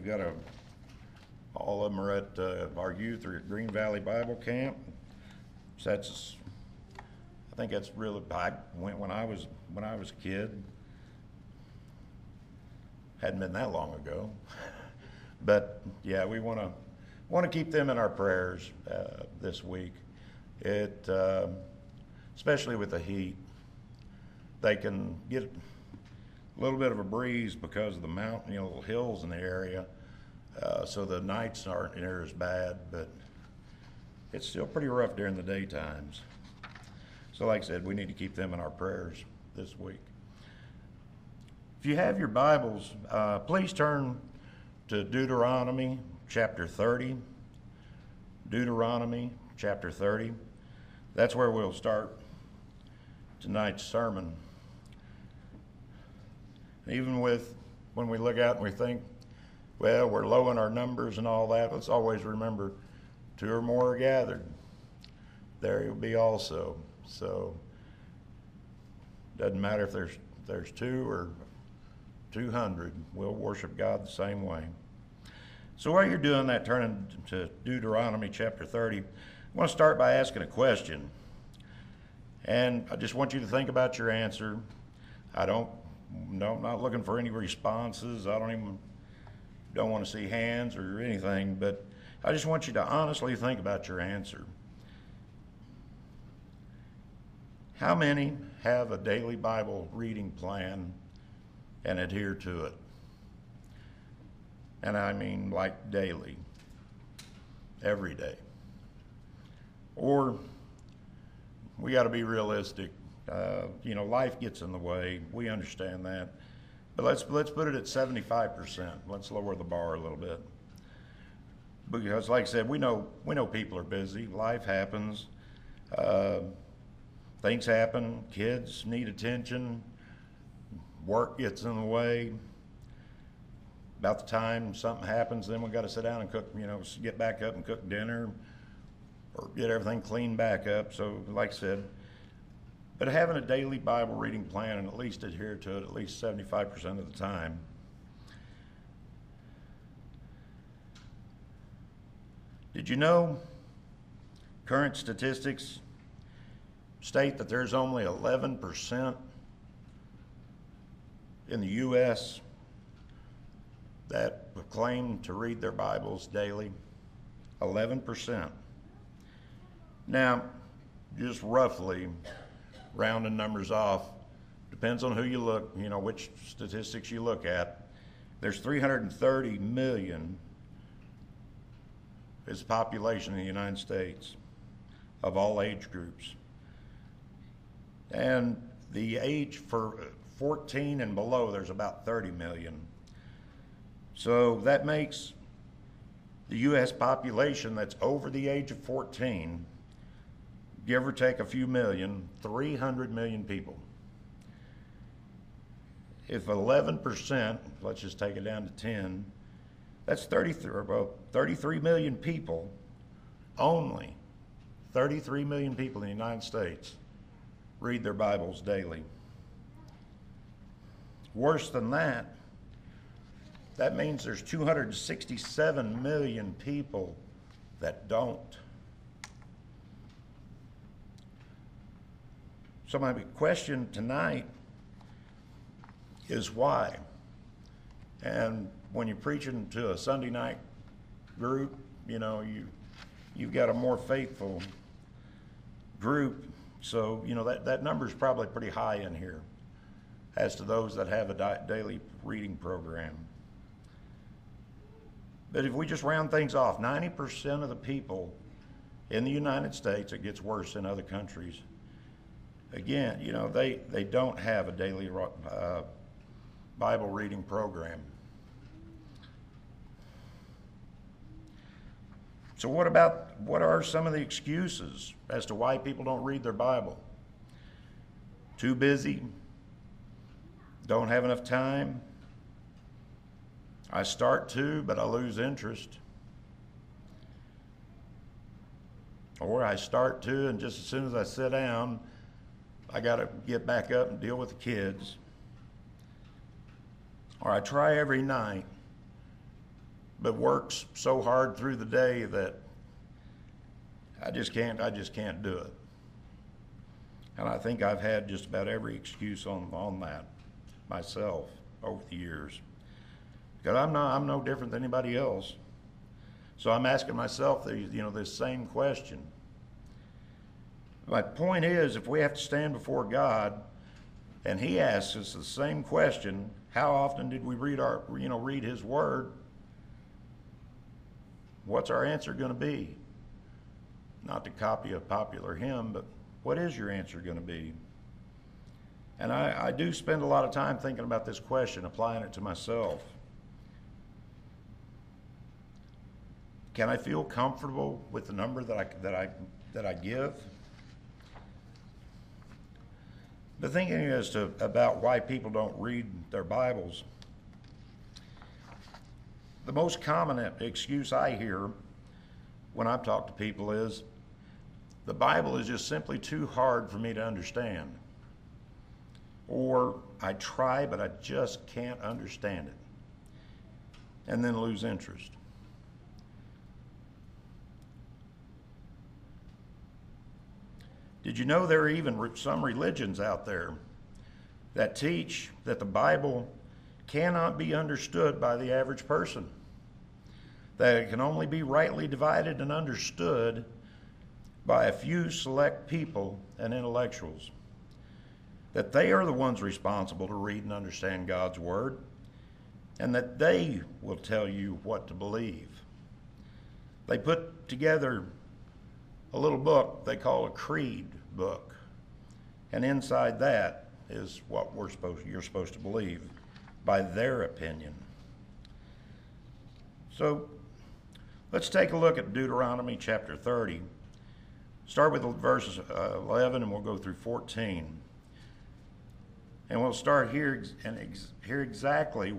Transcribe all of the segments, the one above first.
we've got a, all of them are at, uh, our youth are at Green Valley Bible Camp. So that's, I think that's really, I went when I was, when I was a kid. Hadn't been that long ago. But, yeah, we want to, want to keep them in our prayers, uh, this week. It, um especially with the heat, they can get a little bit of a breeze because of the mountain, you know, hills in the area. Uh, so the nights aren't near as bad, but it's still pretty rough during the daytimes. So like I said, we need to keep them in our prayers this week. If you have your Bibles, uh, please turn to Deuteronomy chapter 30. Deuteronomy chapter 30. That's where we'll start tonight's sermon. Even with when we look out and we think, well, we're low in our numbers and all that, let's always remember two or more are gathered. There you'll be also. So doesn't matter if there's there's two or two hundred, we'll worship God the same way. So while you're doing that, turning to Deuteronomy chapter 30, I want to start by asking a question. And I just want you to think about your answer. I don't, no, I'm not looking for any responses. I don't even, don't want to see hands or anything, but I just want you to honestly think about your answer. How many have a daily Bible reading plan and adhere to it? And I mean like daily, every day. Or we got to be realistic. Uh, you know, life gets in the way. We understand that, but let's let's put it at seventy-five percent. Let's lower the bar a little bit, because, like I said, we know we know people are busy. Life happens. Uh, things happen. Kids need attention. Work gets in the way. About the time something happens, then we got to sit down and cook. You know, get back up and cook dinner or get everything cleaned back up. So, like I said, but having a daily Bible reading plan and at least adhere to it at least 75% of the time. Did you know current statistics state that there's only 11% in the U.S. that claim to read their Bibles daily? 11%. Now, just roughly, rounding numbers off, depends on who you look, you know, which statistics you look at. There's 330 million is population in the United States of all age groups. And the age for 14 and below, there's about 30 million. So that makes the U.S. population that's over the age of 14 give or take a few million, 300 million people. If 11%, let's just take it down to 10, that's 33, well, 33 million people only. 33 million people in the United States read their Bibles daily. Worse than that, that means there's 267 million people that don't. So my question tonight is why? And when you're preaching to a Sunday night group, you know, you, you've got a more faithful group. So, you know, that, that number is probably pretty high in here as to those that have a daily reading program. But if we just round things off, 90% of the people in the United States, it gets worse in other countries, again, you know, they, they don't have a daily uh, Bible reading program. So what about what are some of the excuses as to why people don't read their Bible? Too busy, don't have enough time. I start to, but I lose interest. Or I start to, and just as soon as I sit down, I got to get back up and deal with the kids. Or I try every night, but works so hard through the day that I just can't, I just can't do it. And I think I've had just about every excuse on, on that myself over the years. Because I'm not, I'm no different than anybody else. So I'm asking myself the, you know, this same question. My point is, if we have to stand before God and He asks us the same question, how often did we read our, you know, read His Word? What's our answer going to be? Not to copy a popular hymn, but what is your answer going to be? And I, I do spend a lot of time thinking about this question, applying it to myself. Can I feel comfortable with the number that I, that I, that I give? The thinking as to about why people don't read their Bibles. The most common excuse I hear when I talk to people is the Bible is just simply too hard for me to understand. Or I try, but I just can't understand it. And then lose interest. Did you know there are even some religions out there that teach that the Bible cannot be understood by the average person? That it can only be rightly divided and understood by a few select people and intellectuals? That they are the ones responsible to read and understand God's Word, and that they will tell you what to believe. They put together a little book they call a creed book. And inside that is what we're supposed, you're supposed to believe by their opinion. So let's take a look at Deuteronomy chapter 30. Start with verses uh, 11 and we'll go through 14. And we'll start here and ex- hear exactly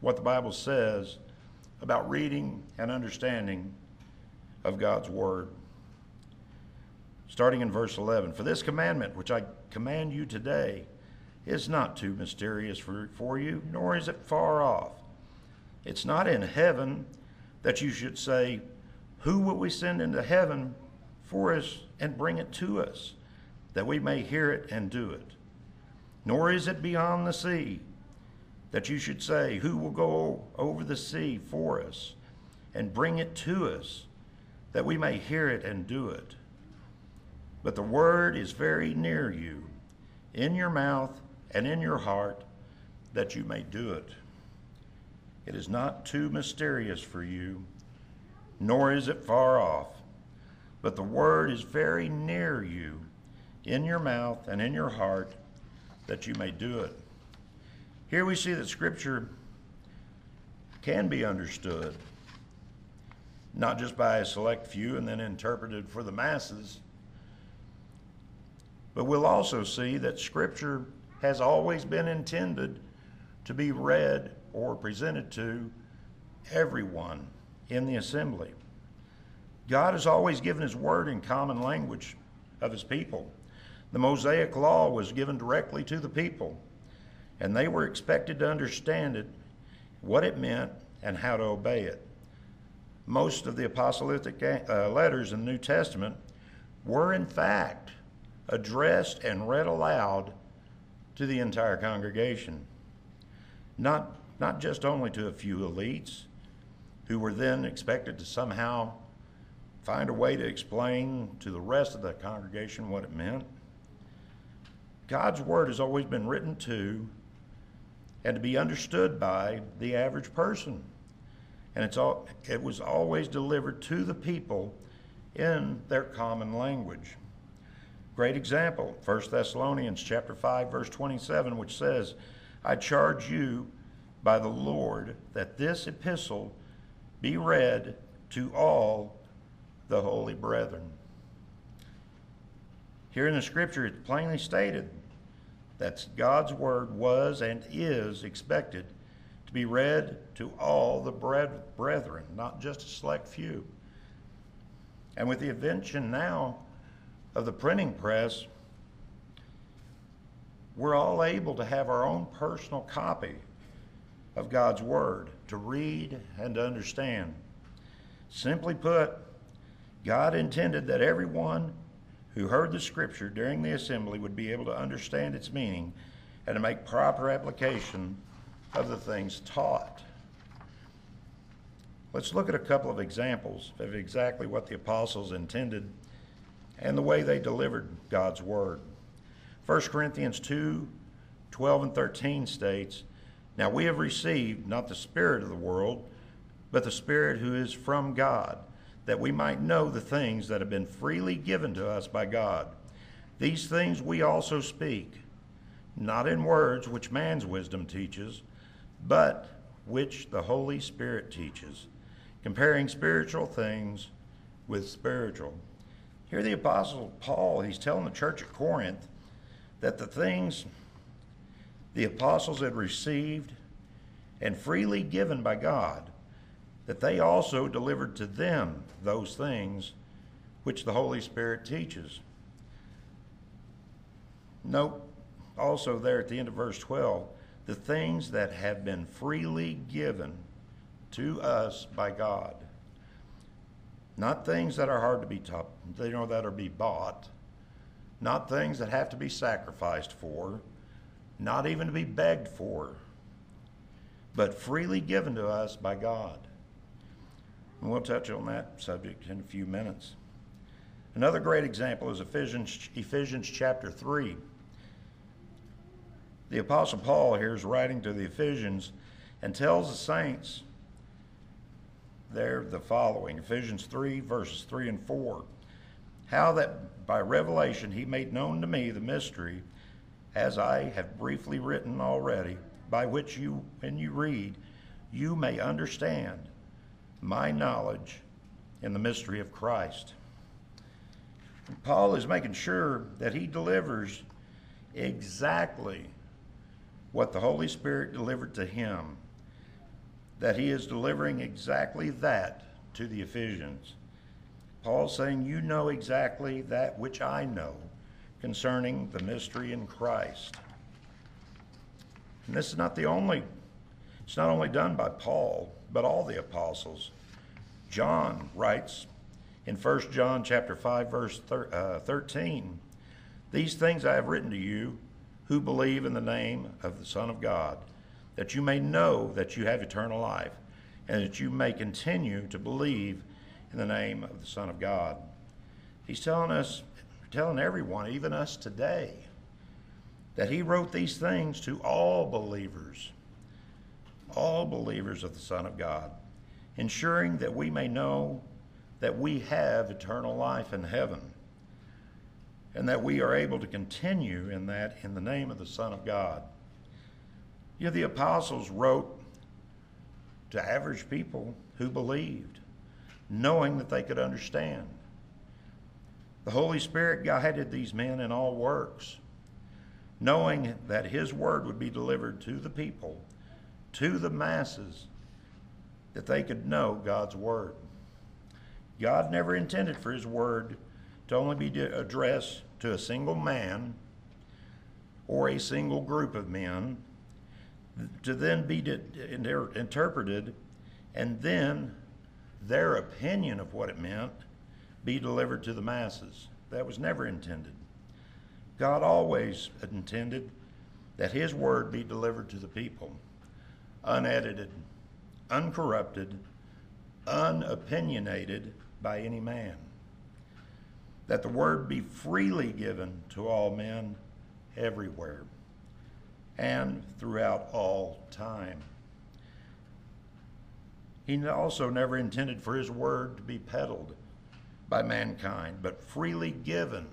what the Bible says about reading and understanding of God's Word starting in verse 11. For this commandment, which I command you today, is not too mysterious for, for you, nor is it far off. It's not in heaven that you should say, Who will we send into heaven for us and bring it to us, that we may hear it and do it? Nor is it beyond the sea that you should say, Who will go over the sea for us and bring it to us, that we may hear it and do it? But the word is very near you, in your mouth and in your heart, that you may do it. It is not too mysterious for you, nor is it far off. But the word is very near you, in your mouth and in your heart, that you may do it. Here we see that Scripture can be understood, not just by a select few and then interpreted for the masses but we'll also see that Scripture has always been intended to be read or presented to everyone in the assembly. God has always given His word in common language of His people. The Mosaic Law was given directly to the people, and they were expected to understand it, what it meant, and how to obey it. Most of the apostolic uh, letters in the New Testament were, in fact, addressed and read aloud to the entire congregation. Not, not just only to a few elites who were then expected to somehow find a way to explain to the rest of the congregation what it meant. God's word has always been written to and to be understood by the average person. And it's all, it was always delivered to the people in their common language. Great example, 1 Thessalonians chapter 5 verse 27 which says, "I charge you by the Lord that this epistle be read to all the holy brethren." Here in the scripture it's plainly stated that God's word was and is expected to be read to all the brethren, not just a select few. And with the invention now of the printing press, we're all able to have our own personal copy of God's Word to read and to understand. Simply put, God intended that everyone who heard the Scripture during the assembly would be able to understand its meaning and to make proper application of the things taught. Let's look at a couple of examples of exactly what the apostles intended and the way they delivered God's Word. 1 Corinthians 2 12 and 13 states, Now we have received not the Spirit of the world, but the Spirit who is from God, that we might know the things that have been freely given to us by God. These things we also speak, not in words which man's wisdom teaches, but which the Holy Spirit teaches, comparing spiritual things with spiritual. Here, the Apostle Paul, he's telling the church at Corinth that the things the apostles had received and freely given by God, that they also delivered to them those things which the Holy Spirit teaches. Note also there at the end of verse 12 the things that have been freely given to us by God. Not things that are hard to be taught, they know that are be bought, not things that have to be sacrificed for, not even to be begged for, but freely given to us by God. And we'll touch on that subject in a few minutes. Another great example is Ephesians, Ephesians chapter 3. The Apostle Paul here is writing to the Ephesians and tells the saints there the following Ephesians 3, verses 3 and 4. How that by revelation he made known to me the mystery, as I have briefly written already, by which you, when you read, you may understand my knowledge in the mystery of Christ. Paul is making sure that he delivers exactly what the Holy Spirit delivered to him, that he is delivering exactly that to the Ephesians. Paul saying, You know exactly that which I know concerning the mystery in Christ. And this is not the only, it's not only done by Paul, but all the apostles. John writes in 1 John chapter 5 verse uh, 13, these things I have written to you who believe in the name of the Son of God, that you may know that you have eternal life, and that you may continue to believe in the name of the Son of God. He's telling us, telling everyone, even us today, that he wrote these things to all believers, all believers of the Son of God, ensuring that we may know that we have eternal life in heaven and that we are able to continue in that in the name of the Son of God. You know, the apostles wrote to average people who believed, knowing that they could understand. The Holy Spirit guided these men in all works, knowing that His word would be delivered to the people, to the masses, that they could know God's word. God never intended for His word to only be addressed to a single man or a single group of men to then be interpreted and then their opinion of what it meant be delivered to the masses. That was never intended. God always intended that His word be delivered to the people, unedited, uncorrupted, unopinionated by any man that the word be freely given to all men everywhere and throughout all time. He also never intended for his word to be peddled by mankind, but freely given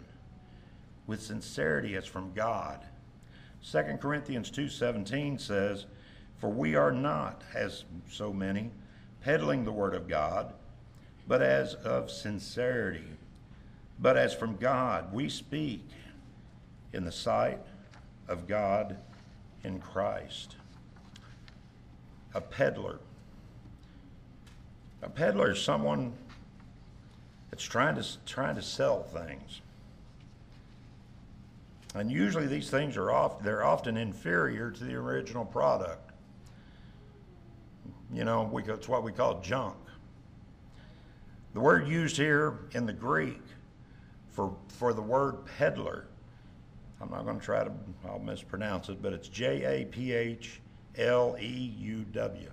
with sincerity as from God. 2 Corinthians 2:17 says, "For we are not as so many peddling the word of God, but as of sincerity but as from God, we speak in the sight of God in Christ. A peddler. A peddler is someone that's trying to, trying to sell things. And usually these things are off, they're often inferior to the original product. You know, we, it's what we call junk. The word used here in the Greek for, for the word peddler, I'm not going to try to, I'll mispronounce it, but it's J A P H L E U W.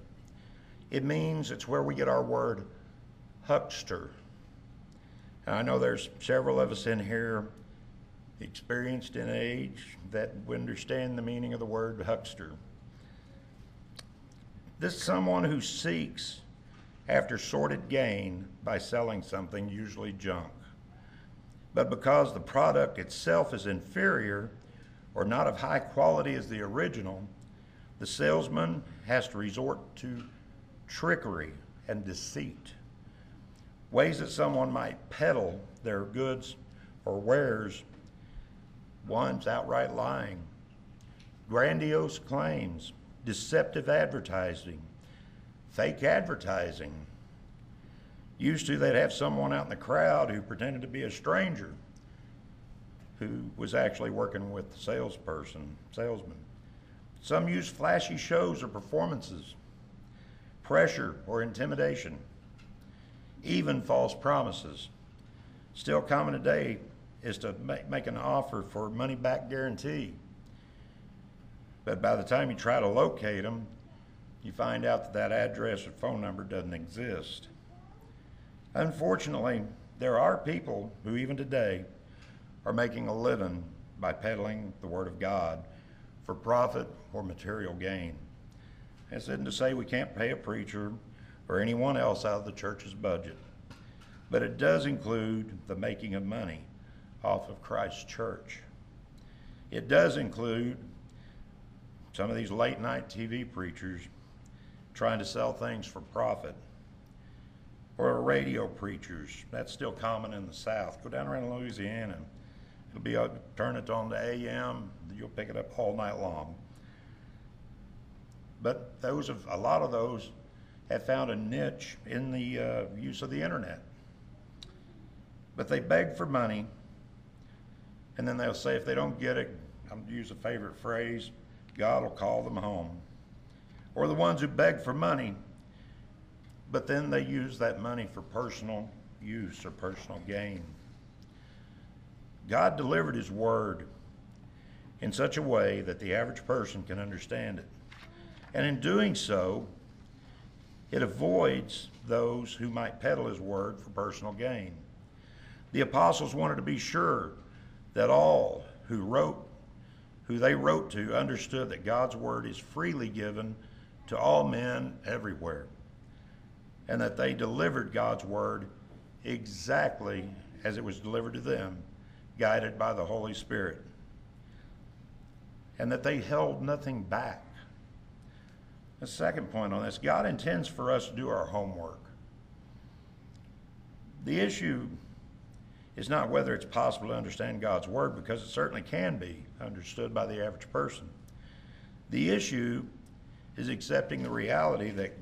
It means it's where we get our word huckster. I know there's several of us in here experienced in age that understand the meaning of the word huckster. This is someone who seeks after sordid gain by selling something, usually junk. But because the product itself is inferior or not of high quality as the original, the salesman has to resort to trickery and deceit. Ways that someone might peddle their goods or wares one's outright lying, grandiose claims, deceptive advertising, fake advertising. Used to, they'd have someone out in the crowd who pretended to be a stranger who was actually working with the salesperson, salesman. Some use flashy shows or performances, pressure or intimidation, even false promises. Still common today is to make, an offer for money back guarantee. But by the time you try to locate them, you find out that that address or phone number doesn't exist. Unfortunately, there are people who, even today, are making a living by peddling the Word of God for profit or material gain. This isn't to say we can't pay a preacher or anyone else out of the church's budget, but it does include the making of money off of Christ's church. It does include some of these late night TV preachers trying to sell things for profit. Or radio preachers, that's still common in the South. Go down around Louisiana, it'll be, turn it on to AM, you'll pick it up all night long. But those of, a lot of those have found a niche in the uh, use of the internet. But they beg for money, and then they'll say if they don't get it, I'm to use a favorite phrase, God will call them home. Or the ones who beg for money, but then they mm-hmm. use that money for personal use or personal gain. God delivered His Word in such a way that the average person can understand it. And in doing so, it avoids those who might peddle His Word for personal gain. The apostles wanted to be sure that all who wrote, who they wrote to, understood that God's Word is freely given to all men everywhere and that they delivered God's word exactly as it was delivered to them, guided by the Holy Spirit, and that they held nothing back. The second point on this God intends for us to do our homework. The issue is not whether it's possible to understand God's Word, because it certainly can be understood by the average person. The issue is accepting the reality that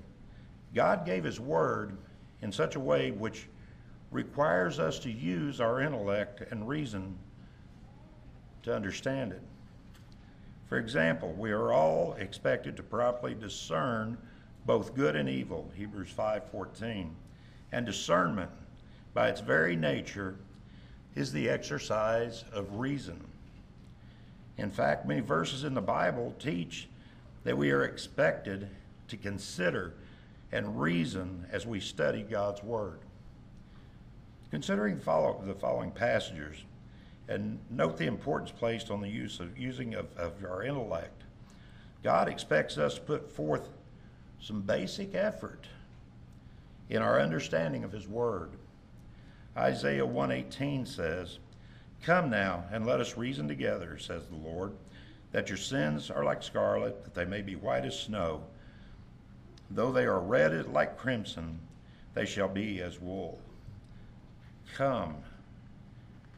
God gave His Word in such a way which requires us to use our intellect and reason to understand it. For example, we are all expected to properly discern both good and evil, Hebrews 5:14. And discernment by its very nature is the exercise of reason. In fact, many verses in the Bible teach that we are expected to consider and reason as we study God's Word. Considering the, follow, the following passages, and note the importance placed on the use of using of, of our intellect, God expects us to put forth some basic effort in our understanding of His Word. Isaiah 118 says, Come now and let us reason together, says the Lord, that your sins are like scarlet, that they may be white as snow Though they are red like crimson, they shall be as wool. Come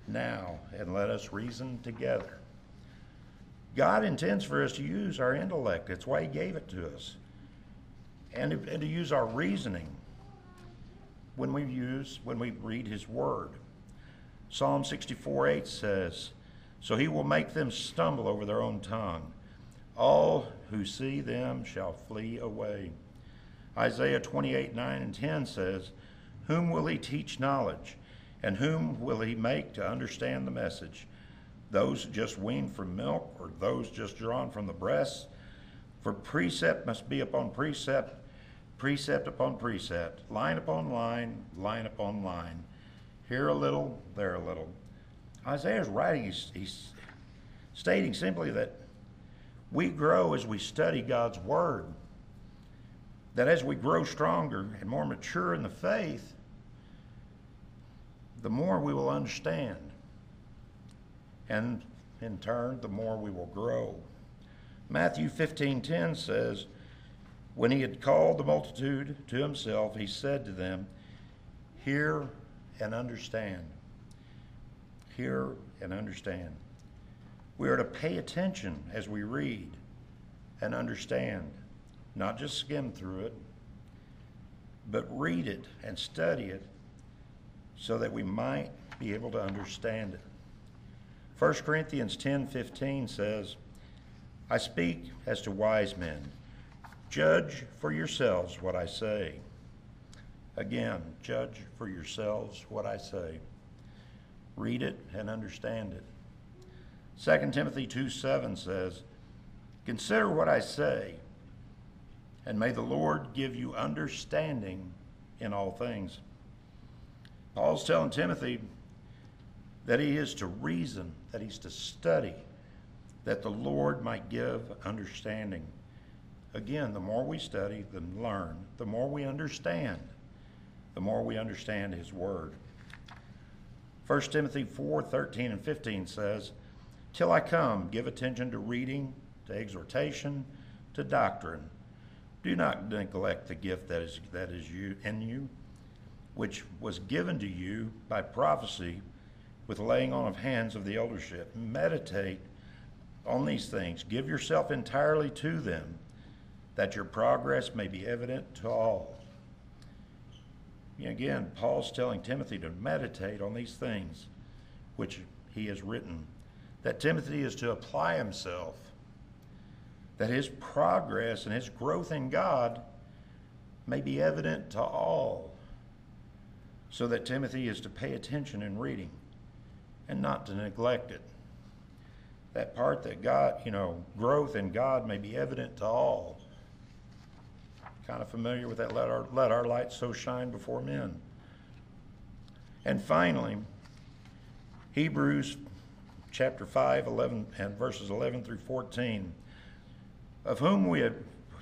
now and let us reason together. God intends for us to use our intellect. That's why He gave it to us. And, and to use our reasoning when we use, when we read His Word. Psalm 64 8 says, So He will make them stumble over their own tongue. All who see them shall flee away. Isaiah 28 9 and 10 says, Whom will he teach knowledge? And whom will he make to understand the message? Those just weaned from milk, or those just drawn from the breasts? For precept must be upon precept, precept upon precept, line upon line, line upon line. Here a little, there a little. Isaiah's writing, he's, he's stating simply that we grow as we study God's Word. That as we grow stronger and more mature in the faith, the more we will understand. And in turn, the more we will grow. Matthew 15:10 says, when he had called the multitude to himself, he said to them, Hear and understand. Hear and understand. We are to pay attention as we read and understand, not just skim through it, but read it and study it so that we might be able to understand it. 1 Corinthians 10:15 says, I speak as to wise men. Judge for yourselves what I say. Again, judge for yourselves what I say. Read it and understand it. 2 Timothy 2 7 says, Consider what I say, and may the Lord give you understanding in all things. Paul's telling Timothy that he is to reason, that he's to study, that the Lord might give understanding. Again, the more we study, the learn, the more we understand, the more we understand his word. 1 Timothy 4 13 and 15 says, Till I come, give attention to reading, to exhortation, to doctrine. Do not neglect the gift that is, that is you, in you, which was given to you by prophecy with laying on of hands of the eldership. Meditate on these things. Give yourself entirely to them, that your progress may be evident to all. Again, Paul's telling Timothy to meditate on these things which he has written, that Timothy is to apply himself, that his progress and his growth in God may be evident to all, so that Timothy is to pay attention in reading and not to neglect it. That part that God, you know, growth in God may be evident to all kind of familiar with that. Let our, let our light so shine before men. And finally, Hebrews chapter 5, 11, and verses 11 through 14, of whom we have,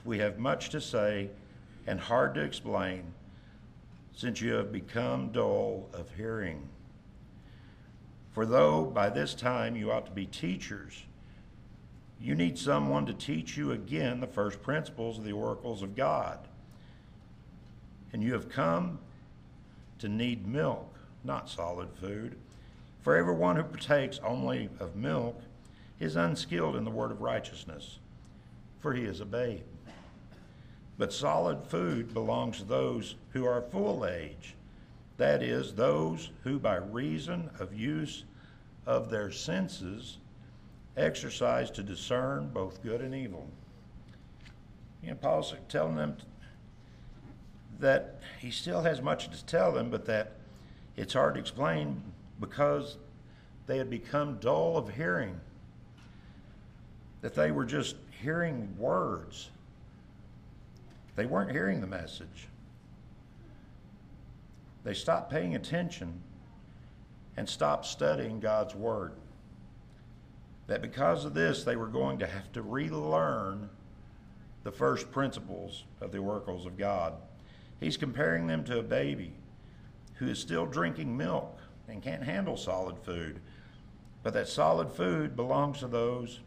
we have much to say and hard to explain, since you have become dull of hearing. For though by this time you ought to be teachers, you need someone to teach you again the first principles of the oracles of God. And you have come to need milk, not solid food. For everyone who partakes only of milk is unskilled in the word of righteousness, for he is a babe. But solid food belongs to those who are full age, that is, those who by reason of use of their senses exercise to discern both good and evil. You know, Paul's telling them that he still has much to tell them, but that it's hard to explain because they had become dull of hearing, that they were just hearing words. They weren't hearing the message. They stopped paying attention and stopped studying God's Word that because of this, they were going to have to relearn the first principles of the oracles of God. He's comparing them to a baby who is still drinking milk and can't handle solid food. But that solid food belongs to those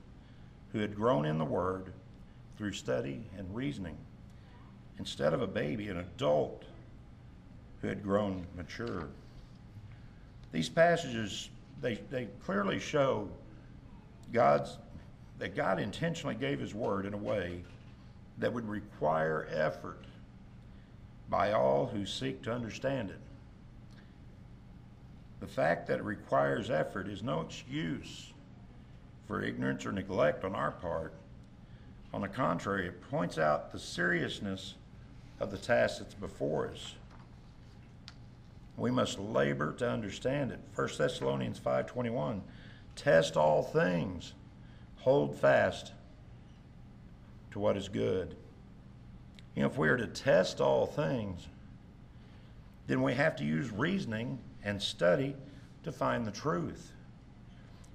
who had grown in the Word through study and reasoning, instead of a baby, an adult who had grown mature. These passages, they, they clearly show God's, that God intentionally gave His Word in a way that would require effort by all who seek to understand it. The fact that it requires effort is no excuse for ignorance or neglect on our part. On the contrary, it points out the seriousness of the task that's before us. We must labor to understand it. 1 Thessalonians 5:21 Test all things. Hold fast to what is good. You know, if we are to test all things, then we have to use reasoning and study to find the truth.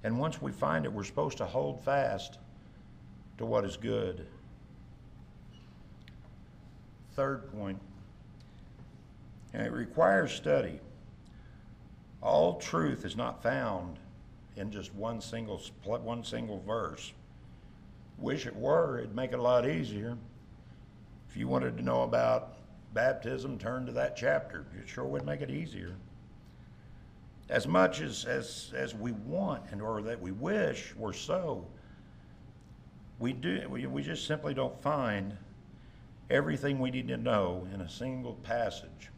And once we find it, we're supposed to hold fast to what is good. Third point, and it requires study. All truth is not found in just one single one single verse. Wish it were; it'd make it a lot easier. If you wanted to know about baptism, turn to that chapter. It sure would make it easier. As much as as as we want and or that we wish were so, we do we, we just simply don't find everything we need to know in a single passage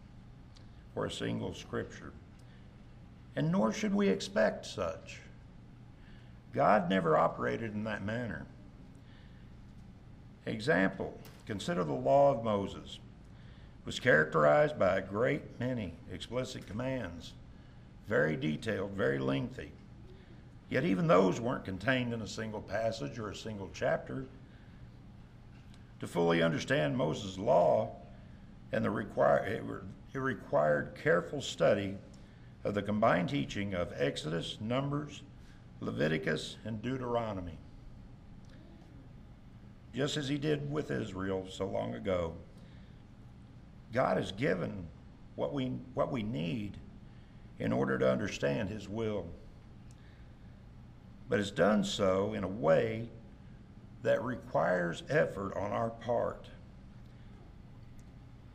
or a single scripture. And nor should we expect such. God never operated in that manner. Example, consider the law of Moses. It was characterized by a great many explicit commands, very detailed, very lengthy. Yet even those weren't contained in a single passage or a single chapter. To fully understand Moses' law and the require, it, it required careful study of the combined teaching of Exodus, Numbers, Leviticus, and Deuteronomy. Just as he did with Israel so long ago, God has given what we, what we need in order to understand his will but has done so in a way that requires effort on our part.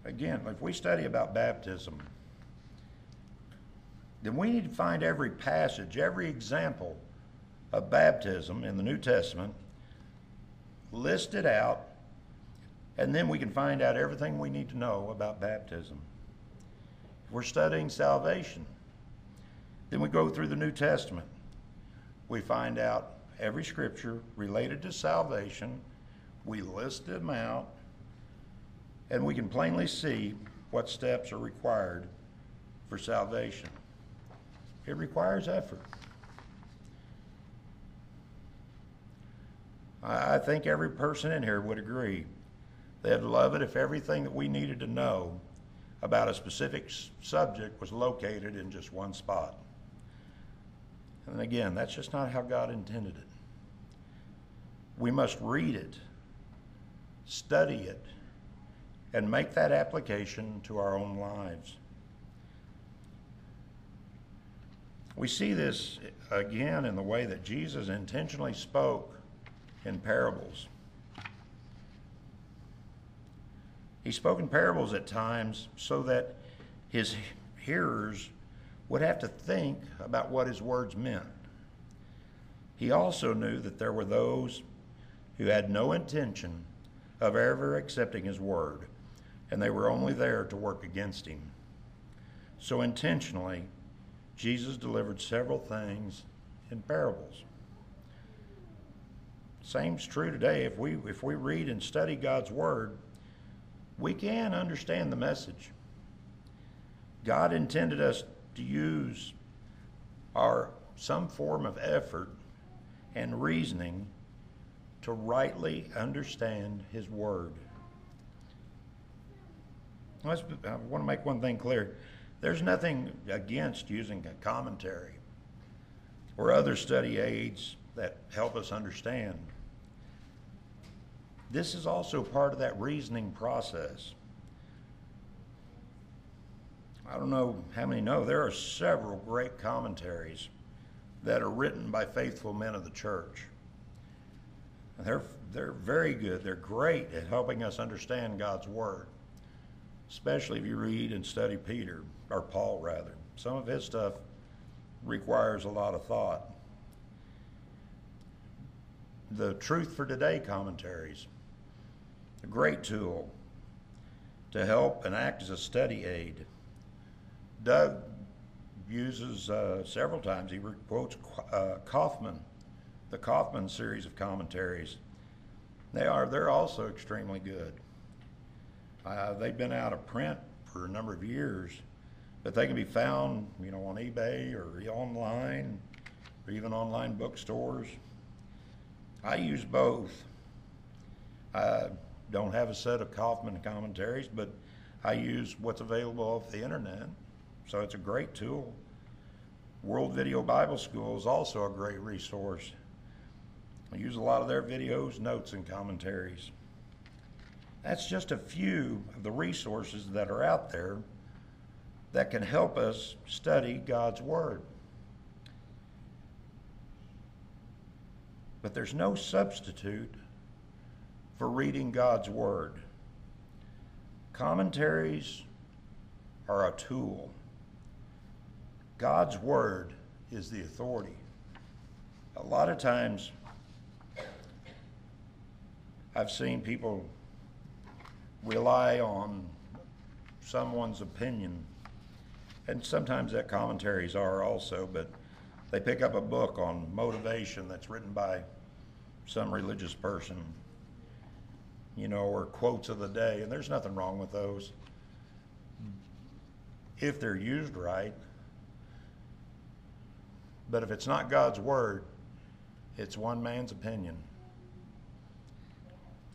Again, if we study about baptism, then we need to find every passage, every example of baptism in the New Testament, list it out, and then we can find out everything we need to know about baptism. If we're studying salvation, then we go through the New Testament we find out every scripture related to salvation. We list them out, and we can plainly see what steps are required for salvation. It requires effort. I think every person in here would agree. They'd love it if everything that we needed to know about a specific subject was located in just one spot. And again, that's just not how God intended it. We must read it, study it, and make that application to our own lives. We see this again in the way that Jesus intentionally spoke in parables. He spoke in parables at times so that his hearers would have to think about what his words meant. He also knew that there were those who had no intention of ever accepting his word, and they were only there to work against him. So intentionally, Jesus delivered several things in parables. Same's true today. If we if we read and study God's word, we can understand the message. God intended us to use our some form of effort and reasoning to rightly understand his word. I want to make one thing clear. There's nothing against using a commentary or other study aids that help us understand. This is also part of that reasoning process. I don't know how many know, there are several great commentaries that are written by faithful men of the church. And they're, they're very good. They're great at helping us understand God's Word, especially if you read and study Peter, or Paul rather. Some of his stuff requires a lot of thought. The Truth for Today commentaries, a great tool to help and act as a study aid. Doug uses uh, several times, he quotes uh, Coffman, the Coffman series of commentaries. They are, they're also extremely good. Uh, they've been out of print for a number of years, but they can be found, you know, on eBay or online, or even online bookstores. I use both. I don't have a set of Coffman commentaries, but I use what's available off the internet, so it's a great tool. World Video Bible School is also a great resource. I use a lot of their videos, notes, and commentaries. That's just a few of the resources that are out there that can help us study God's Word. But there's no substitute for reading God's Word. Commentaries are a tool. God's Word is the authority. A lot of times, I've seen people rely on someone's opinion, and sometimes that commentaries are also, but they pick up a book on motivation that's written by some religious person, you know, or quotes of the day, and there's nothing wrong with those if they're used right. But if it's not God's word, it's one man's opinion.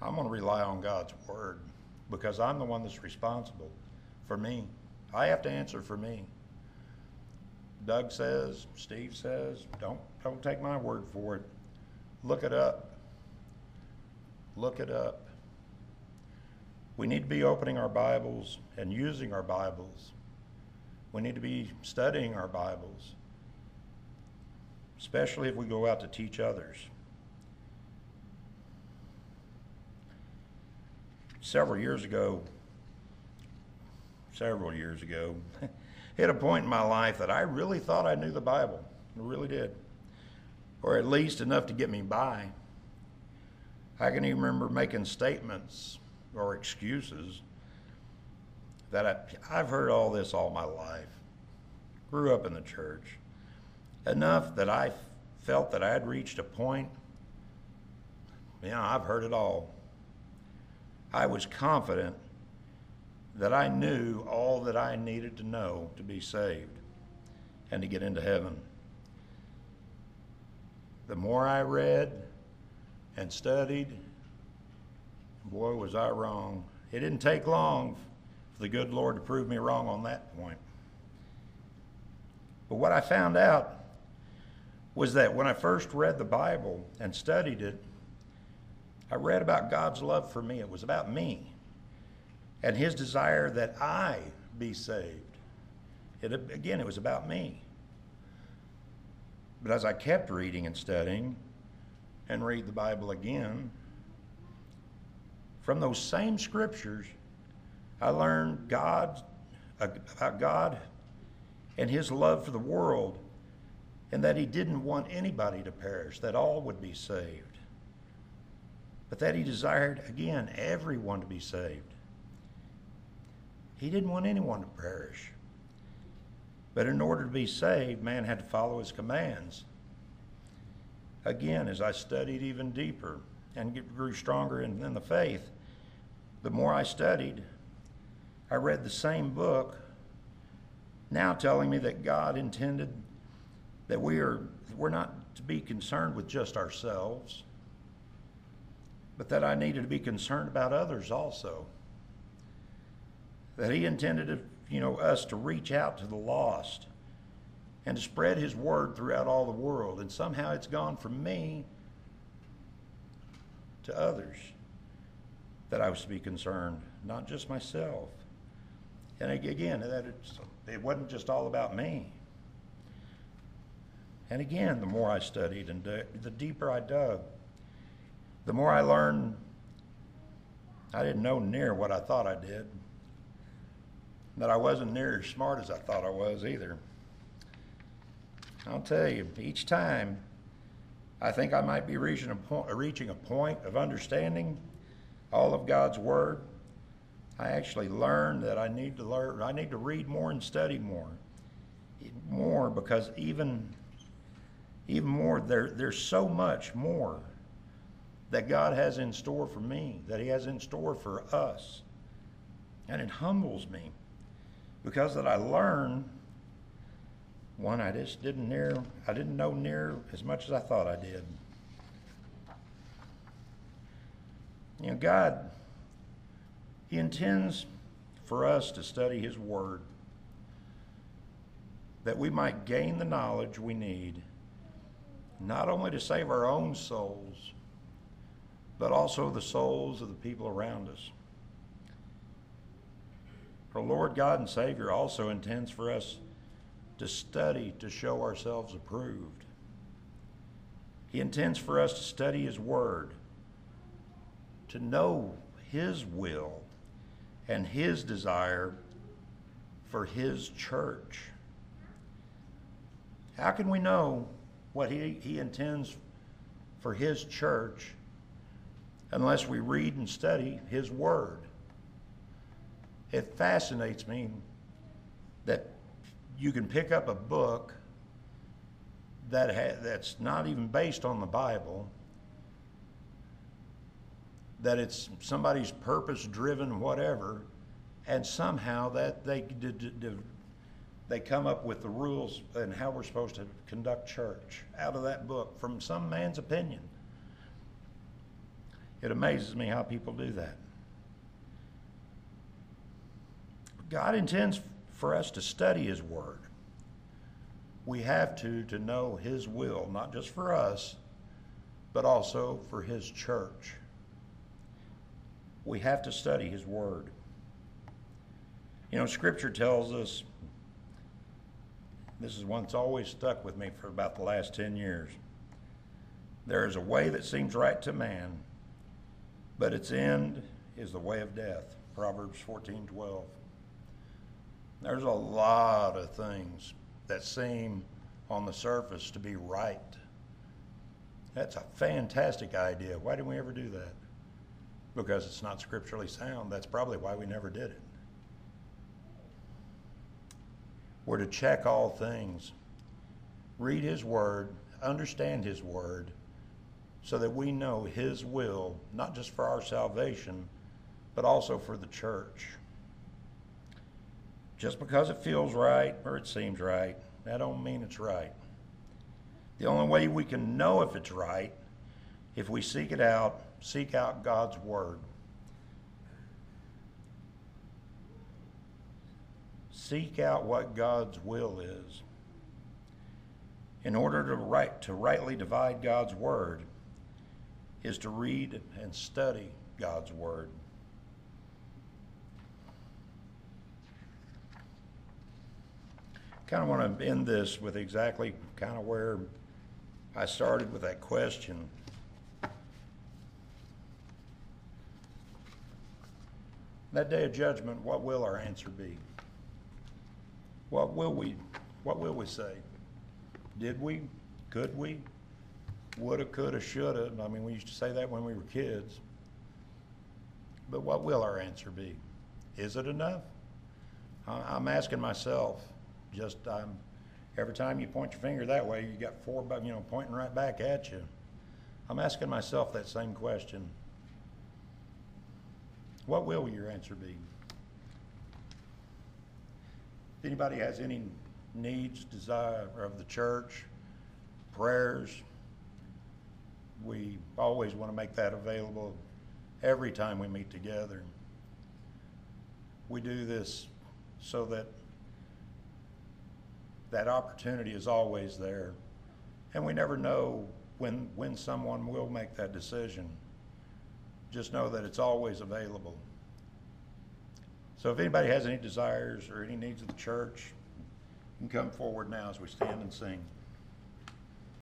I'm going to rely on God's word because I'm the one that's responsible for me. I have to answer for me. Doug says, Steve says, don't don't take my word for it. Look it up. Look it up. We need to be opening our Bibles and using our Bibles. We need to be studying our Bibles, especially if we go out to teach others. several years ago, several years ago, hit a point in my life that I really thought I knew the Bible. I really did. Or at least enough to get me by. I can even remember making statements or excuses that I, I've heard all this all my life. Grew up in the church. Enough that I felt that I had reached a point. Yeah, I've heard it all. I was confident that I knew all that I needed to know to be saved and to get into heaven. The more I read and studied, boy, was I wrong. It didn't take long for the good Lord to prove me wrong on that point. But what I found out was that when I first read the Bible and studied it, I read about God's love for me. It was about me and his desire that I be saved. It, again, it was about me. But as I kept reading and studying and read the Bible again, from those same scriptures, I learned God about God and his love for the world and that he didn't want anybody to perish, that all would be saved but that he desired, again, everyone to be saved. He didn't want anyone to perish. But in order to be saved, man had to follow his commands. Again, as I studied even deeper and grew stronger in, in the faith, the more I studied, I read the same book, now telling me that God intended that we are we're not to be concerned with just ourselves but that I needed to be concerned about others also. That he intended, you know, us to reach out to the lost and to spread his word throughout all the world. And somehow it's gone from me to others that I was to be concerned, not just myself. And again, that it wasn't just all about me. And again, the more I studied and the deeper I dug, the more I learned, I didn't know near what I thought I did. That I wasn't near as smart as I thought I was either. I'll tell you, each time I think I might be reaching a point, reaching a point of understanding all of God's Word. I actually learned that I need to learn, I need to read more and study more, more because even, even more, there, there's so much more that God has in store for me, that He has in store for us. And it humbles me because that I learn one I just didn't near I didn't know near as much as I thought I did. You know, God, He intends for us to study His Word that we might gain the knowledge we need, not only to save our own souls, but also the souls of the people around us. Our Lord God and Savior also intends for us to study to show ourselves approved. He intends for us to study His Word to know His will and His desire for His church. How can we know what He, he intends for His church unless we read and study His Word? It fascinates me that you can pick up a book that ha- that's not even based on the Bible that it's somebody's purpose driven whatever and somehow that they d- d- they come up with the rules and how we're supposed to conduct church out of that book from some man's opinion. It amazes me how people do that. God intends for us to study his word. We have to to know his will not just for us but also for his church. We have to study His Word. You know, Scripture tells us this is one that's always stuck with me for about the last 10 years. There is a way that seems right to man, but its end is the way of death. Proverbs 14 12. There's a lot of things that seem on the surface to be right. That's a fantastic idea. Why didn't we ever do that? because it's not scripturally sound. That's probably why we never did it. We're to check all things, read His Word, understand His Word, so that we know His will, not just for our salvation, but also for the church. Just because it feels right or it seems right, that don't mean it's right. The only way we can know if it's right, if we seek it out seek out God's Word. Seek out what God's will is. In order to, right, to rightly divide God's Word, is to read and study God's Word. Kind of want to end this with exactly kind of where I started with that question That day of judgment, what will our answer be? What will we, what will we say? Did we? Could we? Woulda, coulda, shoulda. I mean, we used to say that when we were kids. But what will our answer be? Is it enough? I'm asking myself, just I'm, every time you point your finger that way, you got four, you know, pointing right back at you. I'm asking myself that same question. What will your answer be? If anybody has any needs, desire of the church, prayers, we always want to make that available every time we meet together. We do this so that that opportunity is always there. And we never know when, when someone will make that decision just know that it's always available. So if anybody has any desires or any needs of the church, you can come forward now as we stand and sing.